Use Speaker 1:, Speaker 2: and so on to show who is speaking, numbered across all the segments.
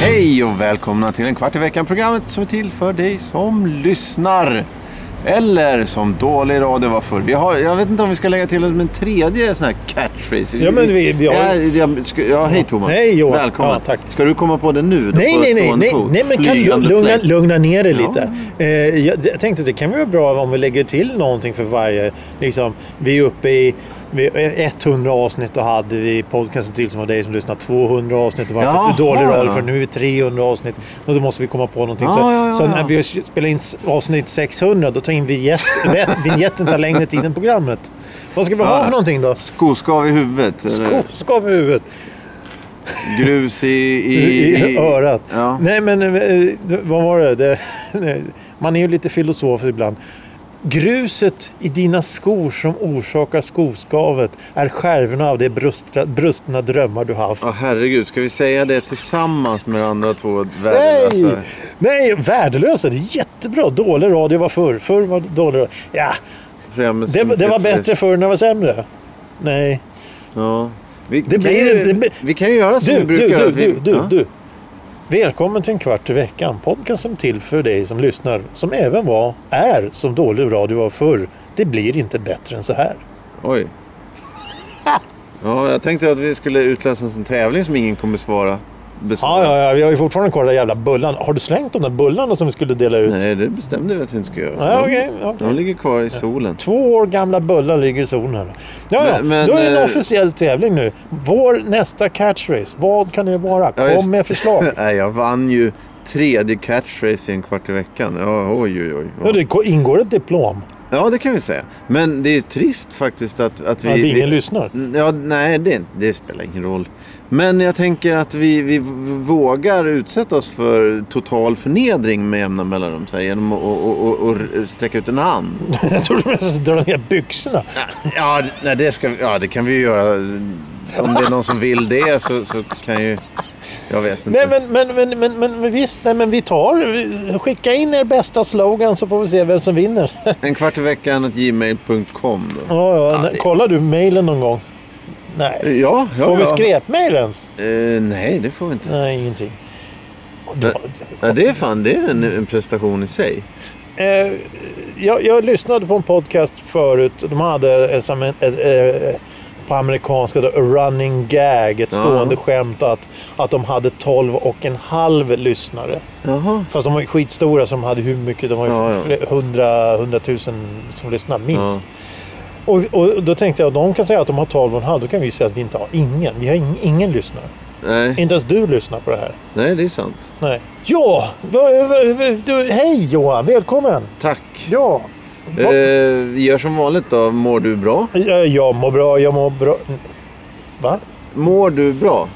Speaker 1: Hej och välkomna till en kvart i veckan programmet som är till för dig som lyssnar. Eller som dålig radio var förr. Vi har, jag vet inte om vi ska lägga till en tredje sån här catchphrase.
Speaker 2: Ja, men vi- vi har-
Speaker 1: ja, jag, ska, ja, hej Thomas.
Speaker 2: Hej, Johan.
Speaker 1: Välkommen.
Speaker 2: Ja, tack.
Speaker 1: Ska du komma på det nu? Då,
Speaker 2: Nej, nej, nej, nej,
Speaker 1: fot?
Speaker 2: nej, men kan du lugna, lugna ner dig
Speaker 1: Ja.
Speaker 2: lite. Eh, jag, jag tänkte det kan vara bra om vi lägger till någonting för varje. Liksom, vi är uppe i 100 avsnitt och hade vi podcasten till som var dig som lyssnade 200 avsnitt. Det var
Speaker 1: Jaha.
Speaker 2: dålig radio för nu är vi 300 avsnitt. Och då måste vi komma på någonting.
Speaker 1: Ja,
Speaker 2: så
Speaker 1: ja, ja,
Speaker 2: så
Speaker 1: ja.
Speaker 2: när vi spelar in avsnitt 600 då tar in vignett, vignetten tar längre tid än programmet. Vad ska vi ha
Speaker 1: Ja.
Speaker 2: för någonting då?
Speaker 1: Skoskav i huvudet.
Speaker 2: Skoskav i huvudet.
Speaker 1: Grus i, i,
Speaker 2: I, örat.
Speaker 1: Ja.
Speaker 2: Nej men eh, vad var det? det man är ju lite filosof ibland. Gruset i dina skor som orsakar skoskavet är skärvorna av de brustna, brustna drömmar du haft.
Speaker 1: Ja, herregud. Ska vi säga det tillsammans med de andra två
Speaker 2: Nej!
Speaker 1: värdelösa?
Speaker 2: Nej, värdelösa. Det är jättebra. Dålig radio var förr. Förr var dålig radio. Ja, det, det var bättre förr när det var sämre. Nej.
Speaker 1: Ja. Vi,
Speaker 2: Det
Speaker 1: vi, kan
Speaker 2: blir
Speaker 1: ju,
Speaker 2: det-
Speaker 1: vi kan ju göra som
Speaker 2: Du,
Speaker 1: vi
Speaker 2: du,
Speaker 1: brukar.
Speaker 2: du,
Speaker 1: att vi,
Speaker 2: du, du,
Speaker 1: ja.
Speaker 2: du. Välkommen till en kvart i veckan. Podcasten till för dig som lyssnar. Som även var, är som dålig radio var förr. Det blir inte bättre än så här.
Speaker 1: Oj. Ja, jag tänkte att vi skulle utlösa en tävling som ingen kommer svara. Besvara.
Speaker 2: Ja, ja, ja. Vi har ju fortfarande kvar den där jävla bullan. Har du slängt de där bullarna som vi skulle dela ut?
Speaker 1: Nej, det bestämde vi att vi inte ska göra.
Speaker 2: Ja,
Speaker 1: De-
Speaker 2: okej, okej.
Speaker 1: De ligger kvar i solen.
Speaker 2: Två år gamla bullar ligger i solen här. Ja, ja.
Speaker 1: Men- men,
Speaker 2: Då är det en
Speaker 1: eh,
Speaker 2: officiell tävling nu. Vår nästa catchphrase. Vad kan det vara?
Speaker 1: Ja, just
Speaker 2: Kom med förslag.
Speaker 1: Nej, jag vann ju tredje catchphrase i en kvart i veckan. Ja, oj, oj, oj.
Speaker 2: Ja. det ingår ett diplom.
Speaker 1: Ja, det kan vi säga. Men det är trist faktiskt att, att vi...
Speaker 2: att ingen
Speaker 1: vi,
Speaker 2: lyssnar.
Speaker 1: Ja, nej, det, det spelar ingen roll. Men jag tänker att vi, vi vågar utsätta oss för total förnedring med jämna mellanrum. Så här, genom att och, och, och, sträcka ut en hand.
Speaker 2: Jag tror du dra ner byxorna.
Speaker 1: Ja, nej, det, ska, ja, det kan vi ju göra. Om det är någon som vill det så, så kan ju... Jag vet inte.
Speaker 2: Nej men, men, men, men, men, visst, nej, men vi tar, skicka in er bästa slogan så får vi se vem som vinner.
Speaker 1: En kvart i veckan att gmail.com då.
Speaker 2: Ja, ja,
Speaker 1: Ja,
Speaker 2: Kollar du mejlen någon gång? Nej.
Speaker 1: Ja, ja.
Speaker 2: Får vi
Speaker 1: ja.
Speaker 2: skräpmejl ens?
Speaker 1: Eh, nej, det får vi inte.
Speaker 2: Nej, ingenting.
Speaker 1: Det, ja, det är fan det är en, en prestation i sig.
Speaker 2: Eh, jag, jag lyssnade på en podcast förut. De hade som en, ett, eh, på amerikanska då, a running gag, ett
Speaker 1: Ja.
Speaker 2: stående skämt att, att de hade 12 och en halv lyssnare.
Speaker 1: Jaha.
Speaker 2: Fast de var ju skitstora så de hade hur mycket? De var ju
Speaker 1: Ja, ja.
Speaker 2: fler- 100, 100 000 som lyssnade minst.
Speaker 1: Ja.
Speaker 2: Och, och då tänkte jag, de kan säga att de har 12,5 då kan vi säga att vi inte har ingen. Vi har ing, ingen lyssnare.
Speaker 1: Nej,
Speaker 2: Inte ens du lyssnar på det här.
Speaker 1: nej, det är sant.
Speaker 2: Nej. Ja! Hej Johan, välkommen!
Speaker 1: Tack.
Speaker 2: Ja!
Speaker 1: Eh, gör som vanligt då. Mår du bra?
Speaker 2: Jag, jag mår bra, jag mår bra. Va?
Speaker 1: Mår du bra?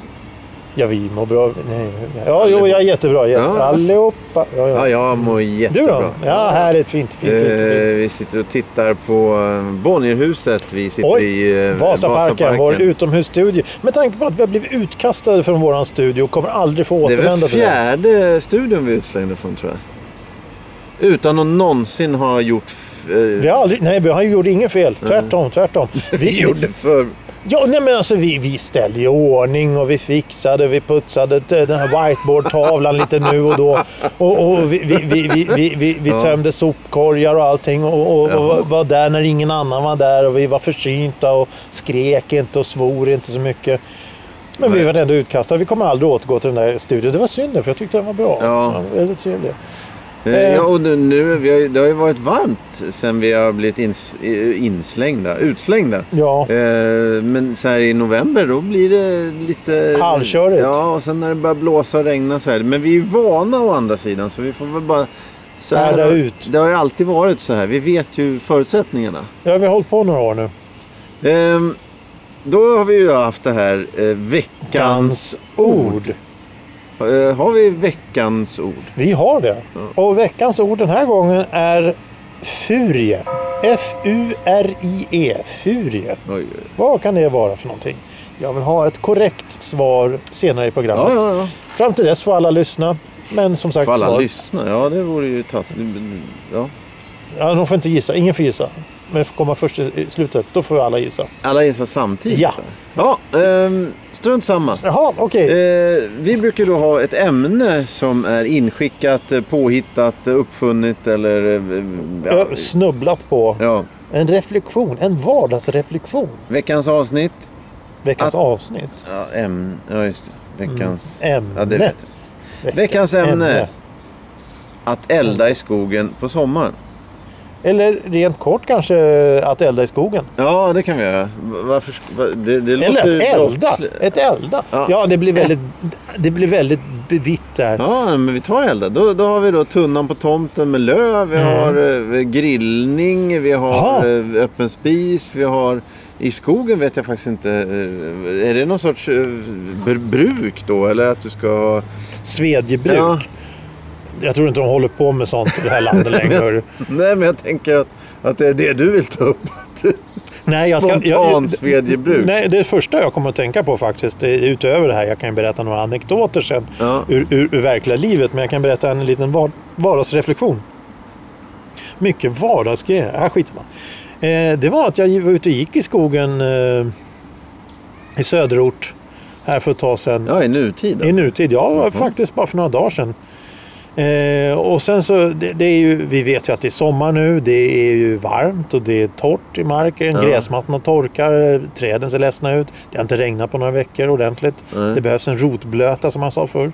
Speaker 2: Ja, vi mår bra. Nej. Ja, jo, jag är jättebra. Jätte...
Speaker 1: Ja.
Speaker 2: Allihopa. Ja,
Speaker 1: Ja,
Speaker 2: ja.
Speaker 1: jag mår
Speaker 2: Du
Speaker 1: jättebra.
Speaker 2: då? Ja, härligt. Fint, fint, fint.
Speaker 1: Eh,
Speaker 2: fint.
Speaker 1: vi sitter och tittar på eh, Bonnierhuset. Vi sitter
Speaker 2: Oj,
Speaker 1: i eh,
Speaker 2: Vasaparken, vår utomhusstudio. Med tanke på att vi har blivit utkastade från våran studio och kommer aldrig få
Speaker 1: Det är väl
Speaker 2: återvända till den.
Speaker 1: fjärde studion vi är utslängda från tror jag. Utan att någonsin ha gjort... eh,
Speaker 2: Vi har aldrig, nej, vi har gjort inget fel. Tvärtom, tvärtom.
Speaker 1: vi gjorde för...
Speaker 2: Ja, nej men alltså vi, vi ställde i ordning och vi fixade, vi putsade den här whiteboardtavlan lite nu och då. Och, och vi, vi, vi, vi, vi, vi, vi
Speaker 1: Ja.
Speaker 2: tömde sopkorgar och allting och, och, och var där när ingen annan var där och vi var försynta och skrek inte och svor inte så mycket. Men vi
Speaker 1: Nej.
Speaker 2: var ändå utkastade. Vi kommer aldrig återgå till den där studion. Det var synd för jag tyckte den var bra.
Speaker 1: Ja.
Speaker 2: Var väldigt trevlig.
Speaker 1: Eh, ja, och nu, nu, det har ju varit varmt sen vi har blivit ins, eh, inslängda, utslängda.
Speaker 2: Ja.
Speaker 1: Eh, men så här i november då blir det lite...
Speaker 2: Halvkörigt.
Speaker 1: Ja, och sen när det börjar blåsa och regna så här. Men vi är ju vana å andra sidan så vi får väl bara... Så här,
Speaker 2: ut.
Speaker 1: Det har ju alltid varit så här. Vi vet ju förutsättningarna.
Speaker 2: ja, vi har hållit på några år nu.
Speaker 1: Ehm, då har vi ju haft det här eh, veckans
Speaker 2: Gans
Speaker 1: ord. Eh, har vi veckans ord?
Speaker 2: Vi har det.
Speaker 1: Ja.
Speaker 2: Och veckans ord den här gången är furie. F-U-R-I-E. Furie.
Speaker 1: Oj, oj.
Speaker 2: Vad kan det vara för någonting? Jag vill ha ett korrekt svar senare i programmet.
Speaker 1: Ja, ja.
Speaker 2: Fram till dess får alla lyssna. Men som sagt
Speaker 1: Får alla
Speaker 2: svar.
Speaker 1: lyssna? Ja, det vore ju taskigt. Ja.
Speaker 2: Ja, de får inte gissa. Ingen får gissa. Men det får komma först i slutet. Då får alla gissa.
Speaker 1: Alla gissar samtidigt?
Speaker 2: Ja.
Speaker 1: Ja, ehm, strunt samma.
Speaker 2: Jaha, okej.
Speaker 1: Eh, vi brukar då ha ett ämne som är inskickat, eh, påhittat, eh, uppfunnet eller... eh, Ja,
Speaker 2: Snubblat på.
Speaker 1: ja.
Speaker 2: En reflektion. En vardagsreflektion.
Speaker 1: Veckans avsnitt.
Speaker 2: Veckans
Speaker 1: Att-
Speaker 2: avsnitt.
Speaker 1: Ja, ämne. Ja, just det. Veckans...
Speaker 2: Ämne.
Speaker 1: Ja, det vet jag. Veckans ämne. Att elda i skogen på sommaren.
Speaker 2: Eller rent kort kanske att elda i skogen.
Speaker 1: Ja, det kan vi göra. Varför... Det, det
Speaker 2: Eller att elda.
Speaker 1: brottsligt.
Speaker 2: Ett elda.
Speaker 1: Ja.
Speaker 2: Ja, det blir väldigt, det blir väldigt vitt där.
Speaker 1: Ja, men vi tar elda. Då, då har vi då tunnan på tomten med löv. Vi
Speaker 2: Mm.
Speaker 1: har eh, grillning. Vi har
Speaker 2: Jaha.
Speaker 1: eh, öppen spis. Vi har... I skogen vet jag faktiskt inte. eh, Är det någon sorts br- bruk då? Eller att du ska.
Speaker 2: Svedjebruk.
Speaker 1: Ja.
Speaker 2: Jag tror inte de håller på med sånt i det här landet längre.
Speaker 1: Nej, men jag tänker att, att det är det du vill ta upp.
Speaker 2: Nej, jag ska, jag,
Speaker 1: Spontan svedjebruk.
Speaker 2: Nej, det första jag kommer att tänka på faktiskt, det är utöver det här, jag kan ju berätta några anekdoter sen
Speaker 1: Ja.
Speaker 2: ur, ur, ur verkliga livet, men jag kan berätta en liten var, vardagsreflektion. Mycket vardagsgrejer, här skiter man. Eh, det var att jag var ute och gick i skogen eh, i söderort här för ett tag sedan.
Speaker 1: Ja, i nutid.
Speaker 2: I
Speaker 1: Alltså.
Speaker 2: nutid, ja faktiskt bara för några dagar sedan. Eh, och sen så, det, det är ju, vi vet ju att det är sommar nu, det är ju varmt och det är torrt i marken,
Speaker 1: Ja.
Speaker 2: gräsmattorna torkar, träden ser ledsna ut. Det har inte regnat på några veckor ordentligt.
Speaker 1: Nej.
Speaker 2: Det behövs en rotblöta som man sa förr.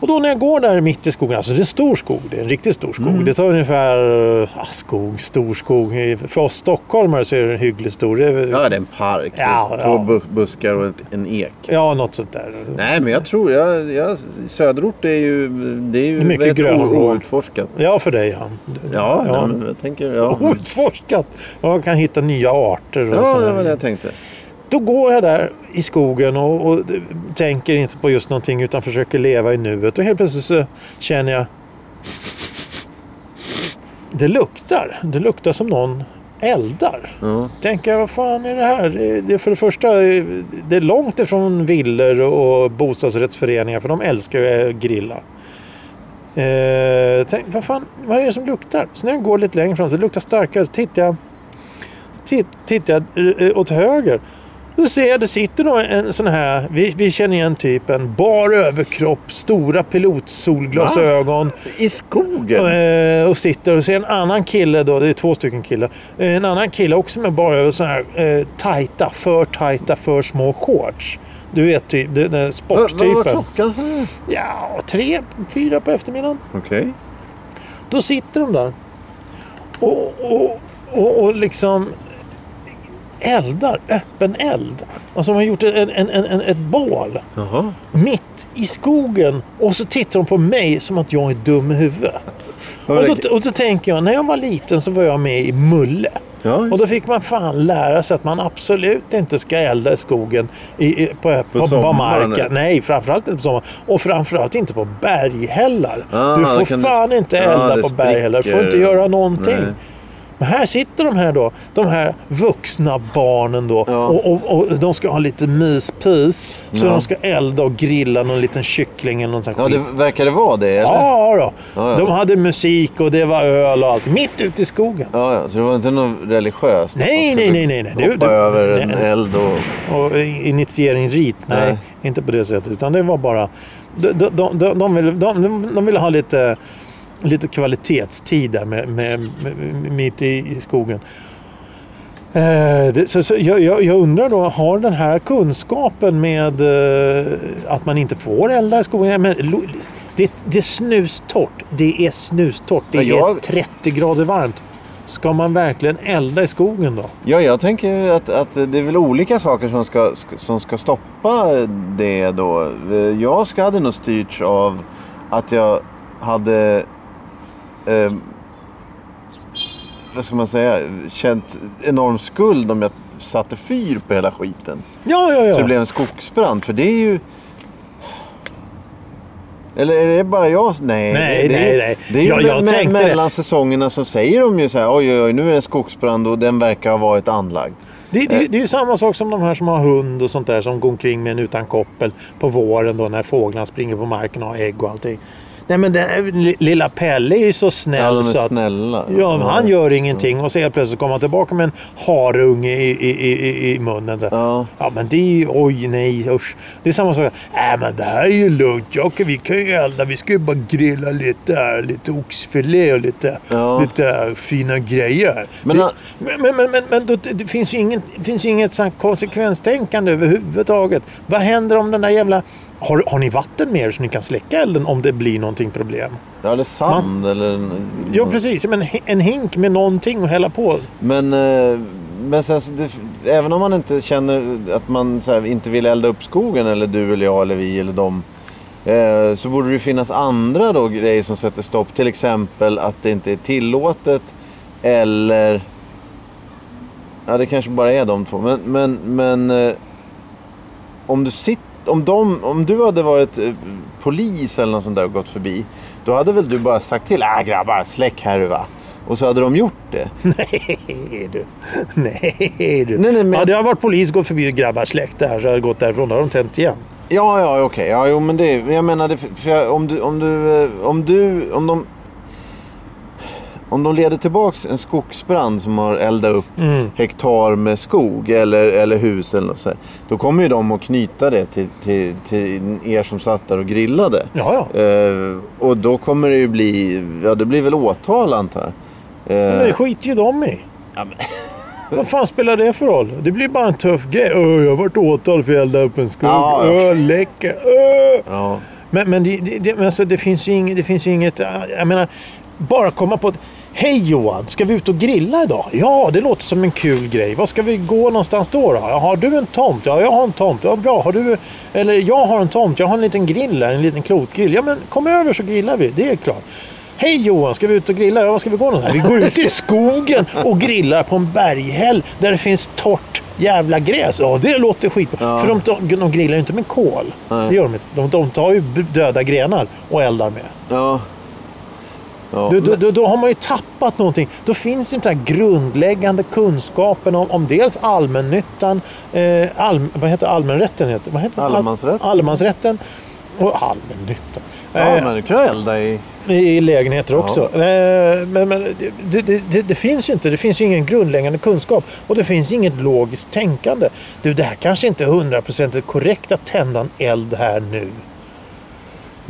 Speaker 2: Och då när jag går där mitt i skogen, alltså det är en stor skog, det är en riktigt stor skog.
Speaker 1: Mm.
Speaker 2: Det tar ungefär, ah, skog, stor skog. För oss stockholmare så är det hyggligt stor. Det är,
Speaker 1: Ja, det är en park.
Speaker 2: Ja,
Speaker 1: Två
Speaker 2: ja.
Speaker 1: bu- buskar och en ek.
Speaker 2: ja, något sånt där.
Speaker 1: Nej, men jag tror... Jag, jag, söderort är ju... Det är ju
Speaker 2: mycket grönområden.
Speaker 1: outforskat.
Speaker 2: Ja, för dig ja.
Speaker 1: Ja,
Speaker 2: ja.
Speaker 1: Nej, jag tänker... Ja,
Speaker 2: Outforskat. Jag kan hitta nya arter. Och
Speaker 1: ja det var det jag tänkte.
Speaker 2: Då går jag där i skogen och, och tänker inte på just någonting utan försöker leva i nuet. Och helt plötsligt så känner jag... Det luktar. Det luktar som någon eldar.
Speaker 1: Ja.
Speaker 2: Tänker jag, vad fan är det här? Det, det är för det första, det är långt ifrån villor och bostadsrättsföreningar för de älskar ju att grilla. Eh, tänk, vad fan, vad är det som luktar? Så när jag går lite längre fram så det luktar starkare. Så tittar jag, titt, tittar jag eh, åt höger. Då ser jag det sitter då en sån här, vi, vi känner igen typen, bar överkropp, stora pilotsolglasögon.
Speaker 1: I skogen?
Speaker 2: Eh, och sitter och ser en annan kille då, det är två stycken killar. Eh, en annan kille också med bara över så här eh, tajta, för tajta, för små shorts. Du vet typ, den där
Speaker 1: Vad vad var
Speaker 2: sporttypen.
Speaker 1: klockan? sa du?
Speaker 2: Ja, tre, fyra på eftermiddagen.
Speaker 1: Okej.
Speaker 2: Då sitter de där. Och, och, och, och liksom eldar, öppen eld. Alltså de har gjort en, en, en, ett bål
Speaker 1: Jaha.
Speaker 2: mitt i skogen. Och så tittar de på mig som att jag är dum i huvudet. Och då, och då tänker jag, när jag var liten så var jag med i Mulle.
Speaker 1: Ja,
Speaker 2: Och då fick man fan lära sig att man absolut inte ska elda i skogen i, i, på, på, på,
Speaker 1: sommaren,
Speaker 2: marken. Nej, framförallt inte på sommaren. Och framförallt inte på berghällar.
Speaker 1: Ah,
Speaker 2: du får
Speaker 1: kan du-
Speaker 2: fan inte elda
Speaker 1: det
Speaker 2: på berghällar. Du får inte göra någonting.
Speaker 1: Nej.
Speaker 2: Men här sitter de här då, de här vuxna barnen då.
Speaker 1: Ja.
Speaker 2: Och, och, och de ska ha lite myspis. Så
Speaker 1: Ja.
Speaker 2: de ska elda och grilla någon liten kyckling eller någon sån här
Speaker 1: Ja, det verkar det vara det, eller?
Speaker 2: Ja, då.
Speaker 1: Ja.
Speaker 2: De hade musik och det var öl och allt. Mitt ute i skogen.
Speaker 1: Ja, så det var inte något religiöst?
Speaker 2: Nej, nej, nej, nej, nej.
Speaker 1: Hoppa
Speaker 2: det-
Speaker 1: över en
Speaker 2: nej.
Speaker 1: eld och...
Speaker 2: Och initieringsrit, nej,
Speaker 1: Nej.
Speaker 2: inte på det sättet. Utan det var bara... De, de, de, de, ville, de ville ha lite, lite kvalitetstid där med, med, med, mitt i, i skogen. Eh, det, så, så jag, jag, jag undrar då, har den här kunskapen med eh, att man inte får elda i skogen? Men, det, det är snustort. Det är snustort. Det
Speaker 1: Ja, jag-
Speaker 2: är 30 grader varmt. Ska man verkligen elda i skogen då?
Speaker 1: Ja, jag tänker att, att det är väl olika saker som ska, som ska stoppa det då. Jag ska hade nog styrts av att jag hade... Eh, vad ska man säga? Känt enorm skuld om jag satte fyr på hela skiten.
Speaker 2: Ja, ja, ja.
Speaker 1: Så det blev en skogsbrand. För det är ju... Eller är det bara jag? Nej,
Speaker 2: Nej,
Speaker 1: det,
Speaker 2: nej, nej.
Speaker 1: Det är ju
Speaker 2: Ja, jag
Speaker 1: me-
Speaker 2: tänkte det.
Speaker 1: mellan säsongerna så säger de ju så här. Oj, oj, oj, nu är det en skogsbrand och den verkar ha varit anlagd.
Speaker 2: Det, det, det är ju samma sak som de här som har hund och sånt där som går omkring med en utan koppel på våren då när fåglarna springer på marken och har ägg och allting. Nej men den, lilla Pelle är ju så snäll
Speaker 1: Ja,
Speaker 2: så att
Speaker 1: snälla.
Speaker 2: Ja, men han gör ingenting och så helt plötsligt kommer han tillbaka med en harunge i, i, i, i- munnen.
Speaker 1: Ja.
Speaker 2: ja, men det är ju... Oj, nej, usch. Det är samma sak. Nej, men det här är ju lugnt. Jag vi kan ju elda. Vi ska ju bara grilla lite här. Lite oxfilé och lite,
Speaker 1: Ja.
Speaker 2: lite fina grejer.
Speaker 1: Men
Speaker 2: det, men, men, men, men, men då, det finns ju inget, finns ju inget konsekvenstänkande överhuvudtaget. Vad händer om den där jävla... Har, har ni vatten med er så ni kan släcka elden om det blir någonting problem?
Speaker 1: Ja, eller sand eller... en-
Speaker 2: Ja, precis. Men en hink med någonting att hälla på.
Speaker 1: Men, eh, men sen, det, även om man inte känner att man här, inte vill elda upp skogen eller du eller jag eller vi eller dem. Eh, så borde det finnas andra då grejer som sätter stopp. Till exempel att det inte är tillåtet eller... Ja, det kanske bara är de två. Men, men, men eh, om du sitter... Om, de, om du hade varit eh, polis eller något sånt där och gått förbi. Då hade väl du bara sagt till. Äh grabbar, släck här va. Och så hade de gjort det.
Speaker 2: Nej du. Nej du.
Speaker 1: Nej, nej, men
Speaker 2: ja,
Speaker 1: jag-
Speaker 2: det varit polis gått förbi grabbar släkt där så har jag gått därifrån. Då har de tänt igen.
Speaker 1: Ja, ja, okej. Ja, jo, men det... Jag menar, det, för jag, om du... Om du... eh, Om du... Om de... Om de leder tillbaks en skogsbrand som har eldat upp
Speaker 2: Mm.
Speaker 1: hektar med skog eller, eller hus eller så här, Då kommer ju de att knyta det till, till, till er som satt där och grillade.
Speaker 2: Ja, ja.
Speaker 1: Eh, och då kommer det ju bli... Ja, det blir väl åtal antar jag. Eh,
Speaker 2: Men det skiter ju de i.
Speaker 1: ja, men,
Speaker 2: Vad fan spelar det för roll? Det blir bara en tuff grej. Öh, jag har varit åtal för att elda upp en skog.
Speaker 1: Ja,
Speaker 2: Öh, läcker. Öh.
Speaker 1: ja.
Speaker 2: Men, men, det, det, men alltså, det, finns ju inget, det finns ju inget... Jag menar, bara komma på... ett- Hej Johan, ska vi ut och grilla idag? Ja, det låter som en kul grej. Var ska vi gå någonstans då? då? Har du en tomt? Ja, jag har en tomt. Ja, bra. Har du... Eller jag har en tomt. Jag har en liten grill här, en liten klotgrill. Ja, men kom över så grillar vi. Det är klart. Hej Johan, ska vi ut och grilla? Ja, var ska vi gå någonstans? Vi går ut i skogen och grillar på en berghäll där det finns torrt jävla gräs. Ja, det låter skitbra.
Speaker 1: Ja.
Speaker 2: För de, de, de grillar ju inte med kol.
Speaker 1: Nej.
Speaker 2: Det gör de inte. De, de tar ju döda grenar och eldar med.
Speaker 1: ja. Ja.
Speaker 2: Då, då, då, då har man ju tappat någonting. Då finns inte den här grundläggande kunskapen om, om dels allmännyttan, eh, all, vad heter allmänrätten? Heter, vad heter
Speaker 1: Allemansrätt.
Speaker 2: Allemansrätten och allmännyttan.
Speaker 1: ja,
Speaker 2: Eh,
Speaker 1: men du kan elda i...
Speaker 2: I lägenheter
Speaker 1: Ja.
Speaker 2: också. Eh, Men, men det, det, det, det finns ju inte. Det finns ju ingen grundläggande kunskap. Och det finns inget logiskt tänkande. Du, det här kanske inte är hundraprocentigt korrekt att tända en eld här nu.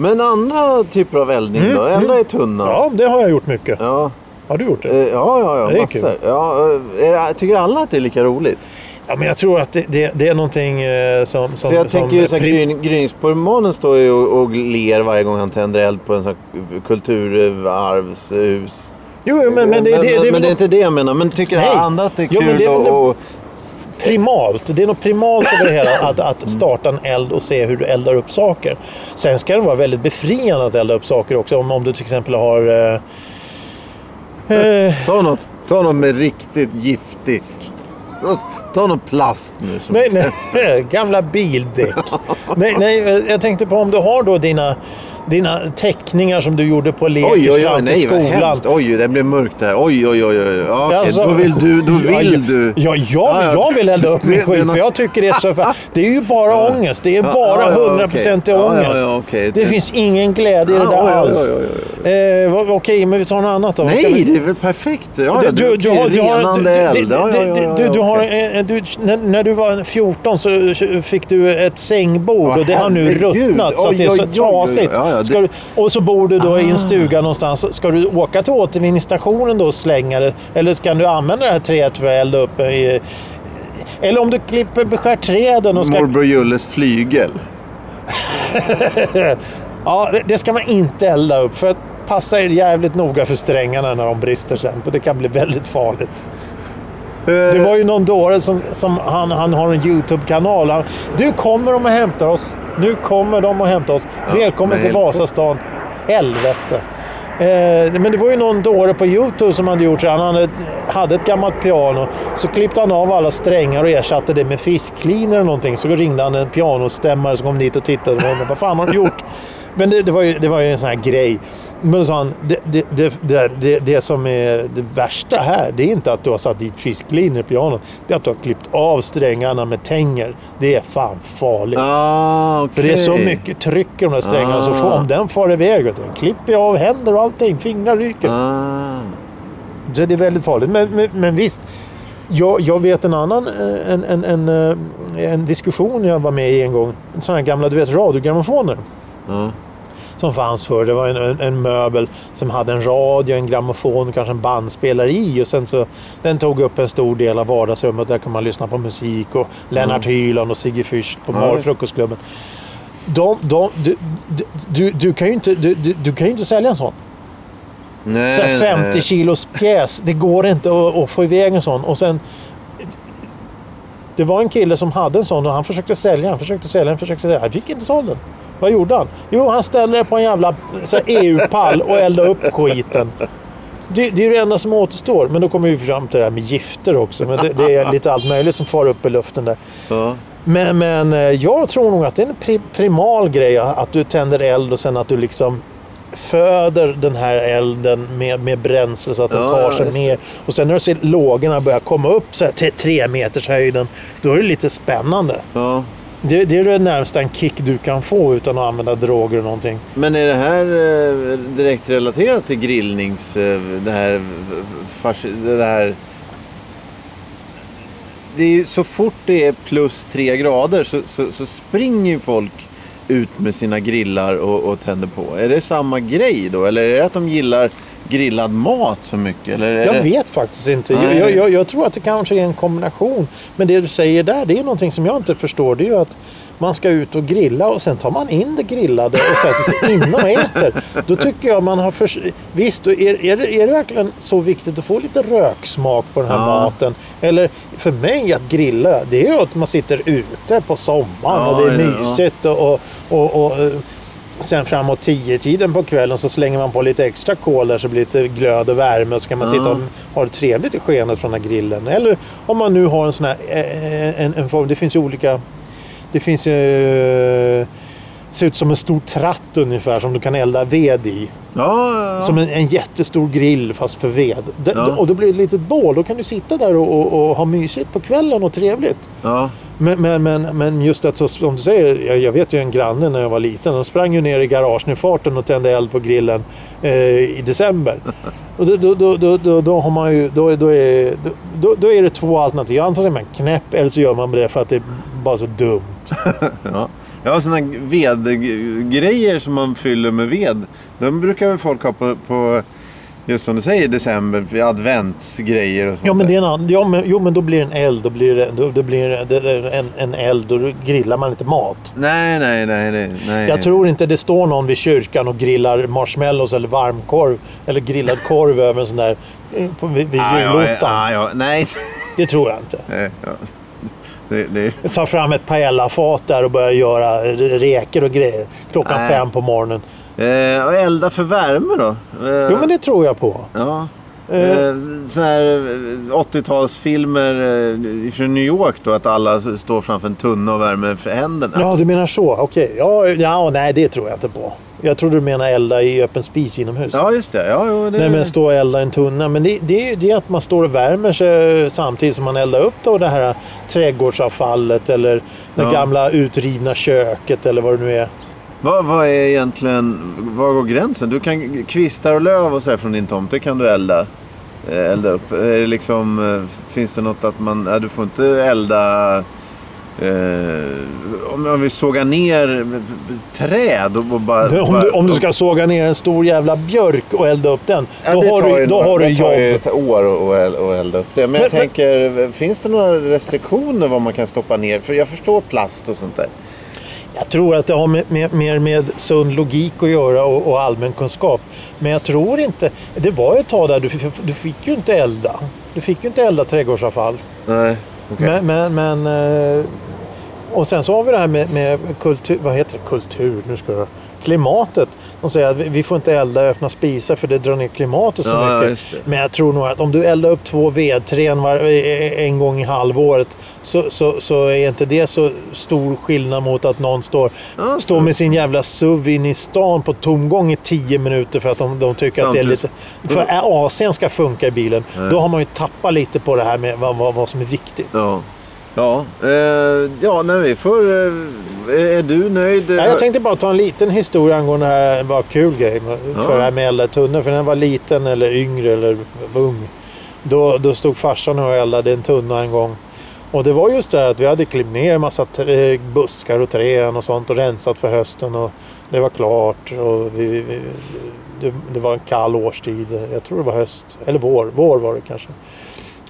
Speaker 1: Men andra typer av eldning då? Elda i tunna?
Speaker 2: Mm, Ja, det har jag gjort mycket.
Speaker 1: Ja,
Speaker 2: Har du gjort det?
Speaker 1: eh, ja, ja, ja
Speaker 2: Det
Speaker 1: massor. Ja, eh, det, tycker alla att det är lika roligt?
Speaker 2: Ja, men jag tror att det, det, det är någonting eh, som... som
Speaker 1: För jag
Speaker 2: som
Speaker 1: tänker ju
Speaker 2: prim-
Speaker 1: gryn, gryningsporrmannen står ju och, och ler varje gång han tänder eld på en sån kulturarvshus.
Speaker 2: Jo, jo, men, men, det, det, det, är
Speaker 1: men det är inte det jag menar. Men tycker
Speaker 2: Nej.
Speaker 1: andra att det är
Speaker 2: Jo, men
Speaker 1: kul
Speaker 2: det är väl
Speaker 1: och, och...
Speaker 2: primalt. Det är något primalt över det hela att, att starta en eld och se hur du eldar upp saker. Sen ska det vara väldigt befriande att elda upp saker också. Om, om du till exempel har... Eh, eh,
Speaker 1: Ta något, ta något med riktigt giftig. Ta någon plast nu. Som
Speaker 2: nej, nej, gamla bildäck. nej, nej, jag tänkte på om du har då dina, dina teckningar som du gjorde på lekis
Speaker 1: Oj, oj, oj,
Speaker 2: fram till
Speaker 1: nej
Speaker 2: skolan.
Speaker 1: hemskt. Oj, det blev mörkt här. Oj, oj, oj. oj. Ja, okej,
Speaker 2: Alltså,
Speaker 1: då vill du, då
Speaker 2: ja,
Speaker 1: vill
Speaker 2: ja,
Speaker 1: du.
Speaker 2: Ja, jag,
Speaker 1: Ja, ja.
Speaker 2: jag vill elda upp min skit för jag tycker det är så... För, det är ju bara ångest. Det är
Speaker 1: Ja,
Speaker 2: bara
Speaker 1: ja, ja,
Speaker 2: hundraprocentig
Speaker 1: okej. Ja,
Speaker 2: ångest.
Speaker 1: ja, ja, okej.
Speaker 2: Det finns ingen glädje i det
Speaker 1: Ja,
Speaker 2: där alls. Eh, Okej, men vi tar något annat då.
Speaker 1: Nej, det är väl perfekt. Ja, ja,
Speaker 2: du, du,
Speaker 1: okej,
Speaker 2: har, du har,
Speaker 1: renande
Speaker 2: du,
Speaker 1: eld. Ja, ja, ja,
Speaker 2: du,
Speaker 1: ja,
Speaker 2: du, du har, du, när, du var 14 så fick du ett sängbord och det har nu ruttnat så att det är så trasigt.
Speaker 1: Ja, det-
Speaker 2: du, och så bor du då i
Speaker 1: Ah.
Speaker 2: en stuga någonstans. Ska du åka till återvinningsstationen då och slänga det? Eller kan du använda det här träet för att elda upp i... Eller om du klipper, beskär träden och ska...
Speaker 1: Morbror Julles flygel.
Speaker 2: Ja, det, det ska man inte elda upp. För att passa er jävligt noga för strängarna när de brister sen. För det kan bli väldigt farligt. Det var ju någon dåre som, som han, han har en YouTube-kanal. Han, du kommer de och hämtar oss. Nu kommer de och hämtar oss. Välkommen
Speaker 1: men
Speaker 2: till Vasastan. Helvete. Eh, men det var ju någon dåre på YouTube som hade gjort så. Han hade, hade ett gammalt piano. Så klippte han av alla strängar och ersatte det med fisklinor eller någonting. Så ringde han en pianostämmare som kom dit och tittade. Och undrade, Vad fan har du gjort? Men det, det, var ju, det var ju en sån här grej. Men sa han, det, det, det, det, som är det värsta här, det är inte att du har satt dit fisklinor i pianot. Det är att du har klippt av strängarna med tänger. Det är fan farligt.
Speaker 1: Ah, okej.
Speaker 2: För det är så mycket tryck i de där strängarna. Så får, om den far iväg, vet du, klipper jag av händer och allting. Fingrar ryker.
Speaker 1: Ah.
Speaker 2: Så det är väldigt farligt. Men, men, men visst, jag, jag vet en annan eh, en, en, en, eh, en diskussion jag var med i en gång. Sådana här gamla du vet, radiogrammofoner.
Speaker 1: Ja.
Speaker 2: Som fanns förr. Det var en, en, en möbel som hade en radio, en grammofon och kanske en bandspelare i. Och sen så, den tog upp en stor del av vardagsrummet. Där kan man lyssna på musik och Lennart Hyland och Sigge Fürst på
Speaker 1: ja.
Speaker 2: Frukostklubben. De, de, du, du, du, kan ju inte, du, du, kan inte sälja en sån.
Speaker 1: Nej,
Speaker 2: Så här 50
Speaker 1: nej.
Speaker 2: kilos pjäs. Det går inte att, att få iväg en sån. Och sen... Det var en kille som hade en sån och han försökte sälja den, försökte sälja den, försökte sälja den. Han fick inte såld den. Vad gjorde han? Jo, han ställde det på en jävla EU-pall och eldade upp skiten. Det, det är det enda som återstår. Men då kommer vi fram till det här med gifter också. Men det, det är lite allt möjligt som far upp i luften där.
Speaker 1: Ja.
Speaker 2: Men, men eh, jag tror nog att det är en pri primal grej att du tänder eld och sen att du liksom föder den här elden med, med bränsle så att den
Speaker 1: Ja,
Speaker 2: tar sig ner. Och sen när du ser lågorna börja komma upp så här till tre meters höjden, då är det lite spännande.
Speaker 1: Ja.
Speaker 2: Det, det är det närmsta en kick du kan få utan att använda droger och någonting.
Speaker 1: Men är det här eh, direkt relaterat till grillnings... Eh, det här... fas- Det här... Det är ju så fort det är plus tre grader så, så, så springer ju folk ut med sina grillar och, och tänder på. Är det samma grej då? Eller är det att de gillar grillad mat så mycket? Eller
Speaker 2: Jag
Speaker 1: det...
Speaker 2: vet faktiskt inte. Jag, jag, jag, jag tror att det kanske är en kombination. Men det du säger där, det är någonting som jag inte förstår. Det är ju att man ska ut och grilla och sen tar man in det grillade och sätter sig inne och äter. Då tycker jag man har... För... Visst, är, är, det, är det verkligen så viktigt att få lite röksmak på den här
Speaker 1: Ja.
Speaker 2: maten? Eller för mig att grilla, det är ju att man sitter ute på sommaren
Speaker 1: Ja,
Speaker 2: och det är
Speaker 1: ja, ja.
Speaker 2: mysigt och, och, och, och eh, Sen framåt tio tiden på kvällen så slänger man på lite extra kol där så blir det lite glöd och värme så kan man
Speaker 1: Ja.
Speaker 2: sitta och ha det trevligt i skenet från den här grillen. Eller om man nu har en sån här eh, en, en form. Det finns ju olika. Det finns ju. Ser ut som en stor tratt ungefär som du kan elda ved i.
Speaker 1: Ja, ja, ja.
Speaker 2: Som en, en jättestor grill fast för ved. D-
Speaker 1: Ja.
Speaker 2: Och då blir det ett litet bål. Då kan du sitta där och, och, och ha mysigt på kvällen och trevligt. Men, men, men, men just att så, som du säger, jag, jag vet ju en granne när jag var liten. De sprang ju ner i garagenefarten och tände eld på grillen eh, i december. Och då, då, då, då, då, då har man ju, då, då, är, då, då är det två alternativ. Antingen är man knäpp eller så gör man det för att det är bara så dumt.
Speaker 1: Ja, ja sådana vedgrejer som man fyller med ved. De brukar väl folk ha på, på just som du säger, december. för Adventsgrejer och sånt
Speaker 2: Ja men, det är en, annan- ja, men, jo, men då blir det en eld. Då blir det, då, då blir det, det är en, en eld då grillar man inte mat.
Speaker 1: Nej, nej, nej, nej. nej.
Speaker 2: Jag tror inte det står någon vid kyrkan och grillar marshmallows eller varmkorv eller grillad korv över en sån där eh, på, vid, vid
Speaker 1: Ah, ja,
Speaker 2: julottan.
Speaker 1: ja, ja, nej.
Speaker 2: Det tror jag inte.
Speaker 1: Nej, ja. Det, det,
Speaker 2: Ta fram ett paellafat där och börja göra räkor och grejer klockan
Speaker 1: Nej.
Speaker 2: fem på morgonen.
Speaker 1: Eh, och elda för värme då? Eh,
Speaker 2: Jo men det tror jag på.
Speaker 1: Ja.
Speaker 2: Eh.
Speaker 1: Eh, Sådana här eh, 80-talsfilmer eh, från New York då, att alla står framför en tunna och värmer för händerna.
Speaker 2: Ja du menar så, okej. Ja, ja, nej det tror jag inte på. Jag tror du menar elda i öppen spis inomhus.
Speaker 1: Ja, just det. Ja, jo, det...
Speaker 2: Nej men stå och elda i en tunna. Men det, det, är- det är att man står och värmer sig samtidigt som man eldar upp då det här trädgårdsavfallet eller det
Speaker 1: Ja.
Speaker 2: gamla utrivna köket eller vad det nu är.
Speaker 1: Vad, vad är egentligen, var går gränsen? Du kan kvistar och löv och så här från din tomt, det kan du elda, eh, elda upp. Är det liksom, eh, finns det något att man, ja, du får inte elda Eh, om, om vi sågar ner träd och och bara...
Speaker 2: Om du, om du ska såga ner en stor jävla björk och elda upp den.
Speaker 1: Ja,
Speaker 2: då har du, då
Speaker 1: några-
Speaker 2: har du
Speaker 1: det tar ju
Speaker 2: jobb.
Speaker 1: år att elda upp det. Men,
Speaker 2: Men-
Speaker 1: jag
Speaker 2: men-
Speaker 1: tänker, finns det några restriktioner vad man kan stoppa ner? För jag förstår plast och sånt där.
Speaker 2: Jag tror att det har med, med, mer med sund logik att göra och, och allmän kunskap. Men jag tror inte... Det var ett tag där du, fick- du fick ju inte elda. Du fick ju inte elda trädgårdsavfall.
Speaker 1: Nej, okej.
Speaker 2: Men, men, men, eh, och sen så har vi det här med, med kultur... Vad heter det? Kultur? Nu ska jag... Klimatet. De säger att vi- får inte elda i öppna spisar för det drar ner klimatet så
Speaker 1: Ja,
Speaker 2: mycket. Men jag tror nog att om du eldar upp två vedträn var, en gång i halvåret så, så, så är inte det så stor skillnad mot att någon står,
Speaker 1: Ja,
Speaker 2: står med sin jävla SUV in i stan på tomgång i tio minuter för att de, de tycker att det är lite...
Speaker 1: Samtidigt-
Speaker 2: För AC'n ska funka i bilen. Då har man ju tappat lite på det här med vad, vad, vad som är viktigt.
Speaker 1: Ja. Ja, eh, ja nej, vi får... Eh, är du nöjd?
Speaker 2: Ja, jag tänkte bara ta en liten historia angående det här. Bara kul grej.
Speaker 1: Ja.
Speaker 2: För det här med elda tunnor. För när jag var liten eller yngre eller ung. Då, då stod farsan och eldade en tunna en gång. Och det var just det här att vi hade klippt ner en massa trä, buskar och träd och sånt och rensat för hösten. Och det var klart. Och vi, vi, det, det var en kall årstid. Jag tror det var höst. Eller vår. Vår var det kanske.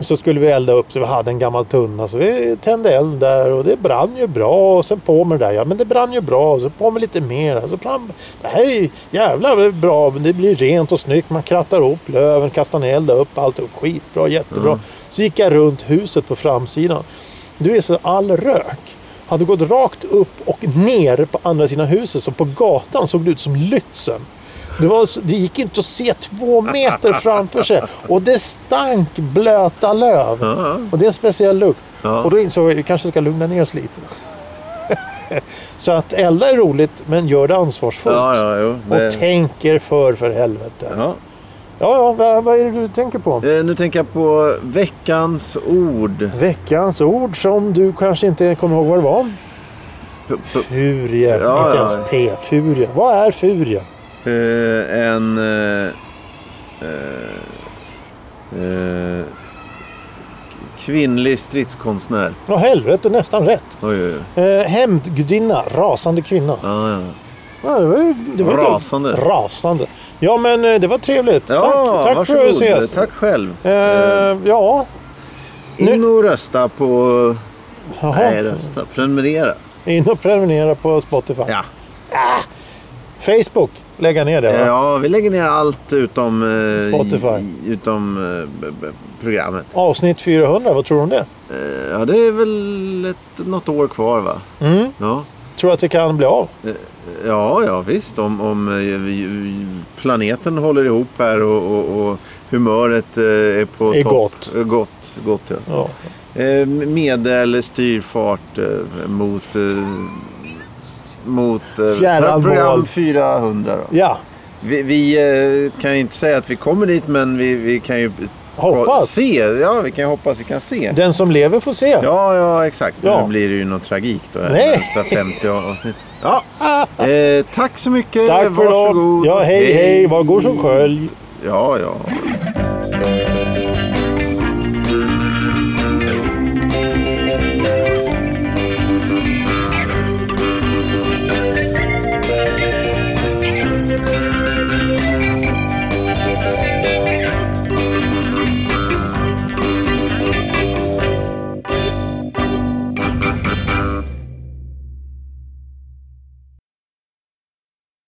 Speaker 2: Så skulle vi elda upp så vi hade en gammal tunna. Så vi tände eld där och det brann ju bra. Och sen på med det där. Ja men det brann ju bra. Och så på med lite mer. Så brann, det här är ju jävla bra. Det blir rent och snyggt. Man krattar upp löven, kastar ner elda upp allt. Skitbra, jättebra. Så gick jag runt huset på framsidan. Du är så all rök hade gått rakt upp och ner på andra sidan huset. Så på gatan såg det ut som Lützen. Det, var, det gick inte att se två meter framför sig. Och det stank blöta löv. Och det är en speciell lukt. Och då insåg jag att vi kanske ska lugna ner oss lite. så att elda är roligt, men gör det ansvarsfullt.
Speaker 1: ja, ja, jo. Det,
Speaker 2: Och tänker för för helvete. Ja,
Speaker 1: ja.
Speaker 2: ja, vad, är det du tänker på?
Speaker 1: Eh, nu tänker jag på veckans ord.
Speaker 2: Veckans ord som du kanske inte kommer ihåg vad det var.
Speaker 1: P-
Speaker 2: Furie,
Speaker 1: Ja,
Speaker 2: inte ens P. Furie. Vad är furie?
Speaker 1: Eh, en... Eh, eh, eh, kvinnlig stridskonstnär.
Speaker 2: Ja, helvete, nästan rätt.
Speaker 1: Oj, oj, oj.
Speaker 2: Eh, hämndgudinna, rasande kvinna.
Speaker 1: Ja, ja.
Speaker 2: Ja, det var, det var
Speaker 1: Rasande.
Speaker 2: Rasande. Ja, men det var trevligt.
Speaker 1: Ja,
Speaker 2: tack tack för att
Speaker 1: varsågod.
Speaker 2: ses.
Speaker 1: Tack själv.
Speaker 2: Eh, ja,
Speaker 1: In och rösta på...
Speaker 2: jaha.
Speaker 1: Nej, rösta. Prenumerera.
Speaker 2: In och prenumerera på Spotify.
Speaker 1: Ja.
Speaker 2: Facebook, lägga ner det va?
Speaker 1: ja, vi lägger ner allt utom... eh,
Speaker 2: Spotify.
Speaker 1: Utom eh, programmet.
Speaker 2: Avsnitt 400, vad tror du om det?
Speaker 1: Eh, ja, det är väl ett, något år kvar va?
Speaker 2: Mm.
Speaker 1: Ja.
Speaker 2: Tror du att det kan bli av?
Speaker 1: Ja, ja visst. Om, om planeten håller ihop här och, och, och humöret är på
Speaker 2: Är
Speaker 1: topp.
Speaker 2: gott.
Speaker 1: Gott, gott ja.
Speaker 2: Ja.
Speaker 1: Medel styrfart mot, mot eh, program
Speaker 2: mål.
Speaker 1: 400. Då.
Speaker 2: ja,
Speaker 1: Vi, vi eh, kan ju inte säga att vi kommer dit men vi, vi kan ju
Speaker 2: hoppas.
Speaker 1: se. Ja, vi kan ju hoppas vi kan se.
Speaker 2: Den som lever får se.
Speaker 1: Ja, ja exakt.
Speaker 2: Ja.
Speaker 1: Nu blir det ju någon tragik då.
Speaker 2: Nej.
Speaker 1: Nästa 50 avsnitt. Ja. Eh, tack så mycket.
Speaker 2: Tack för.
Speaker 1: Varsågod.
Speaker 2: Ja, hej hej. Var god som skölj.
Speaker 1: Ja, ja.